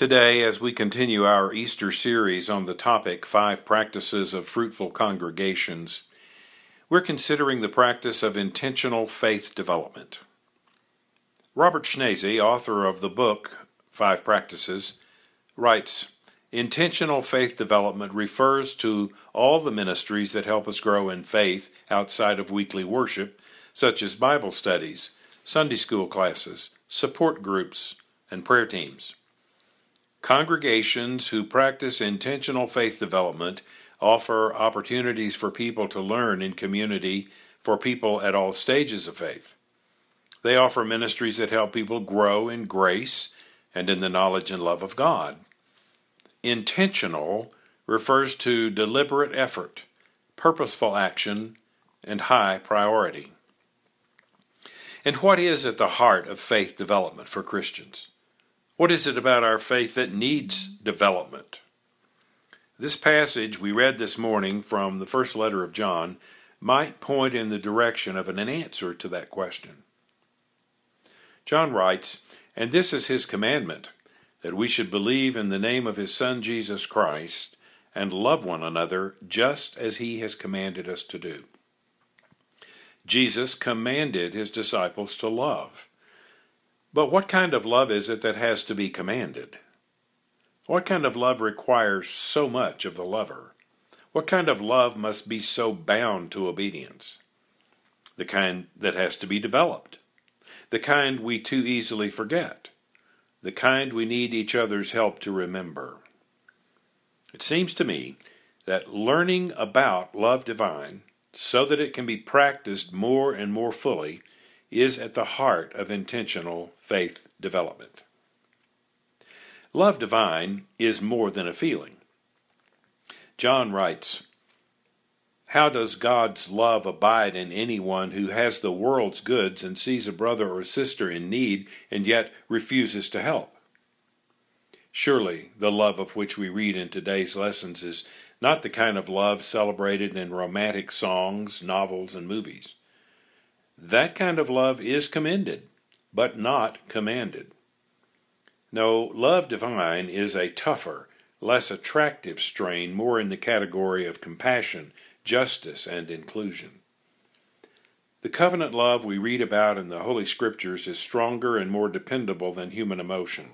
Today, as we continue our Easter series on the topic Five Practices of Fruitful Congregations, we're considering the practice of intentional faith development. Robert Schnase, author of the book Five Practices, writes Intentional faith development refers to all the ministries that help us grow in faith outside of weekly worship, such as Bible studies, Sunday school classes, support groups, and prayer teams. Congregations who practice intentional faith development offer opportunities for people to learn in community for people at all stages of faith. They offer ministries that help people grow in grace and in the knowledge and love of God. Intentional refers to deliberate effort, purposeful action, and high priority. And what is at the heart of faith development for Christians? What is it about our faith that needs development? This passage we read this morning from the first letter of John might point in the direction of an answer to that question. John writes, And this is his commandment, that we should believe in the name of his Son Jesus Christ, and love one another just as he has commanded us to do. Jesus commanded his disciples to love. But what kind of love is it that has to be commanded? What kind of love requires so much of the lover? What kind of love must be so bound to obedience? The kind that has to be developed, the kind we too easily forget, the kind we need each other's help to remember. It seems to me that learning about love divine so that it can be practiced more and more fully is at the heart of intentional faith development. Love divine is more than a feeling. John writes, How does God's love abide in anyone who has the world's goods and sees a brother or sister in need and yet refuses to help? Surely the love of which we read in today's lessons is not the kind of love celebrated in romantic songs, novels, and movies. That kind of love is commended, but not commanded. No, love divine is a tougher, less attractive strain, more in the category of compassion, justice, and inclusion. The covenant love we read about in the Holy Scriptures is stronger and more dependable than human emotion.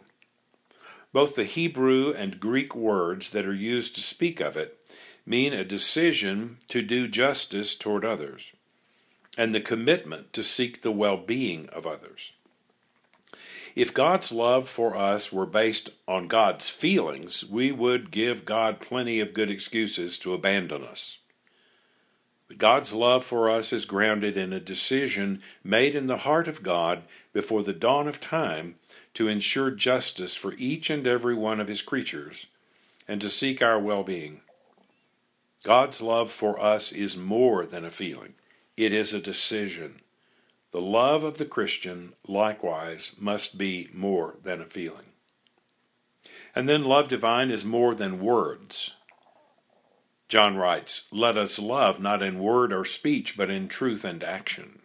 Both the Hebrew and Greek words that are used to speak of it mean a decision to do justice toward others and the commitment to seek the well being of others. If God's love for us were based on God's feelings, we would give God plenty of good excuses to abandon us. But God's love for us is grounded in a decision made in the heart of God before the dawn of time to ensure justice for each and every one of His creatures and to seek our well being. God's love for us is more than a feeling. It is a decision. The love of the Christian, likewise, must be more than a feeling. And then love divine is more than words. John writes, Let us love not in word or speech, but in truth and action.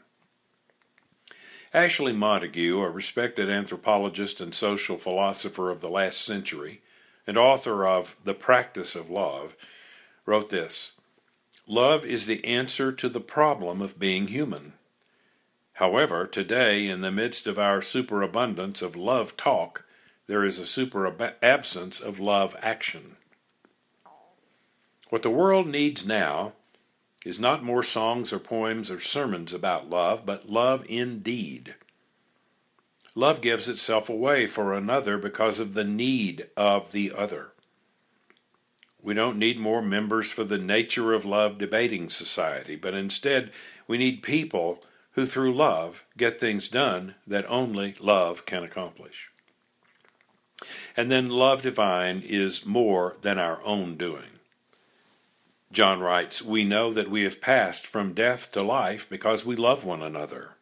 Ashley Montagu, a respected anthropologist and social philosopher of the last century, and author of The Practice of Love, wrote this Love is the answer to the problem of being human. However, today, in the midst of our superabundance of love talk, there is a super absence of love action. What the world needs now is not more songs or poems or sermons about love, but love indeed. Love gives itself away for another because of the need of the other. We don't need more members for the Nature of Love debating society, but instead we need people who, through love, get things done that only love can accomplish. And then love divine is more than our own doing. John writes, We know that we have passed from death to life because we love one another.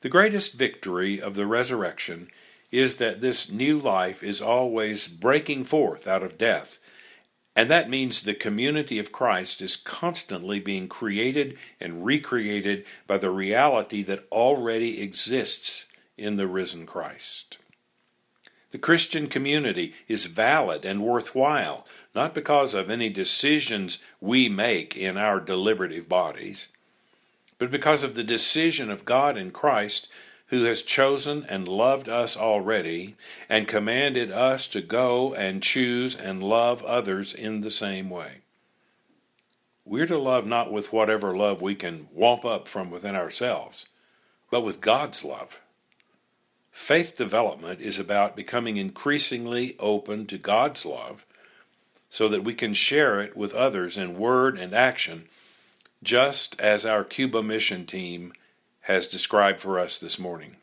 The greatest victory of the resurrection is that this new life is always breaking forth out of death and that means the community of Christ is constantly being created and recreated by the reality that already exists in the risen Christ. The Christian community is valid and worthwhile, not because of any decisions we make in our deliberative bodies, but because of the decision of God in Christ, who has chosen and loved us already, and commanded us to go and choose and love others in the same way. We're to love not with whatever love we can whomp up from within ourselves, but with God's love. Faith development is about becoming increasingly open to God's love so that we can share it with others in word and action, just as our Cuba mission team has described for us this morning.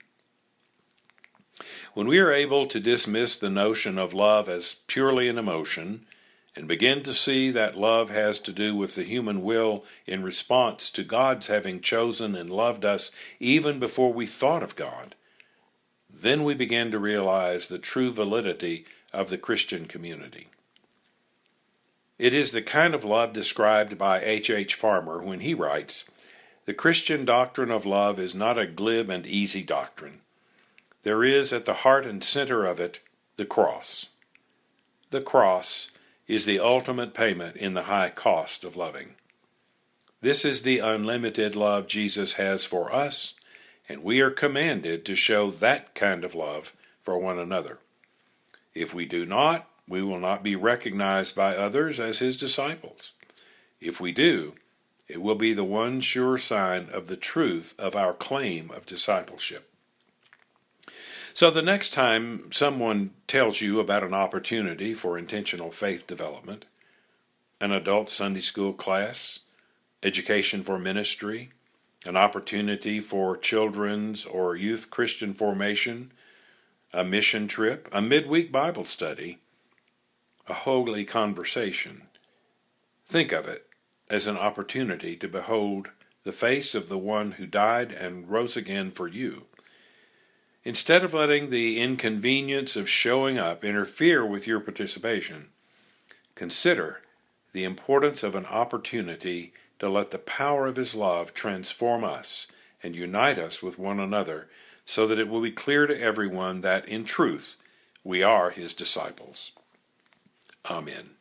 When we are able to dismiss the notion of love as purely an emotion and begin to see that love has to do with the human will in response to God's having chosen and loved us even before we thought of God, then we begin to realize the true validity of the Christian community. It is the kind of love described by H. H. Farmer when he writes, The Christian doctrine of love is not a glib and easy doctrine. There is at the heart and center of it the cross. The cross is the ultimate payment in the high cost of loving. This is the unlimited love Jesus has for us, and we are commanded to show that kind of love for one another. If we do not, we will not be recognized by others as his disciples. If we do, it will be the one sure sign of the truth of our claim of discipleship. So, the next time someone tells you about an opportunity for intentional faith development, an adult Sunday school class, education for ministry, an opportunity for children's or youth Christian formation, a mission trip, a midweek Bible study, a holy conversation, think of it as an opportunity to behold the face of the one who died and rose again for you Instead of letting the inconvenience of showing up interfere with your participation, consider the importance of an opportunity to let the power of His love transform us and unite us with one another so that it will be clear to everyone that, in truth, we are His disciples. Amen.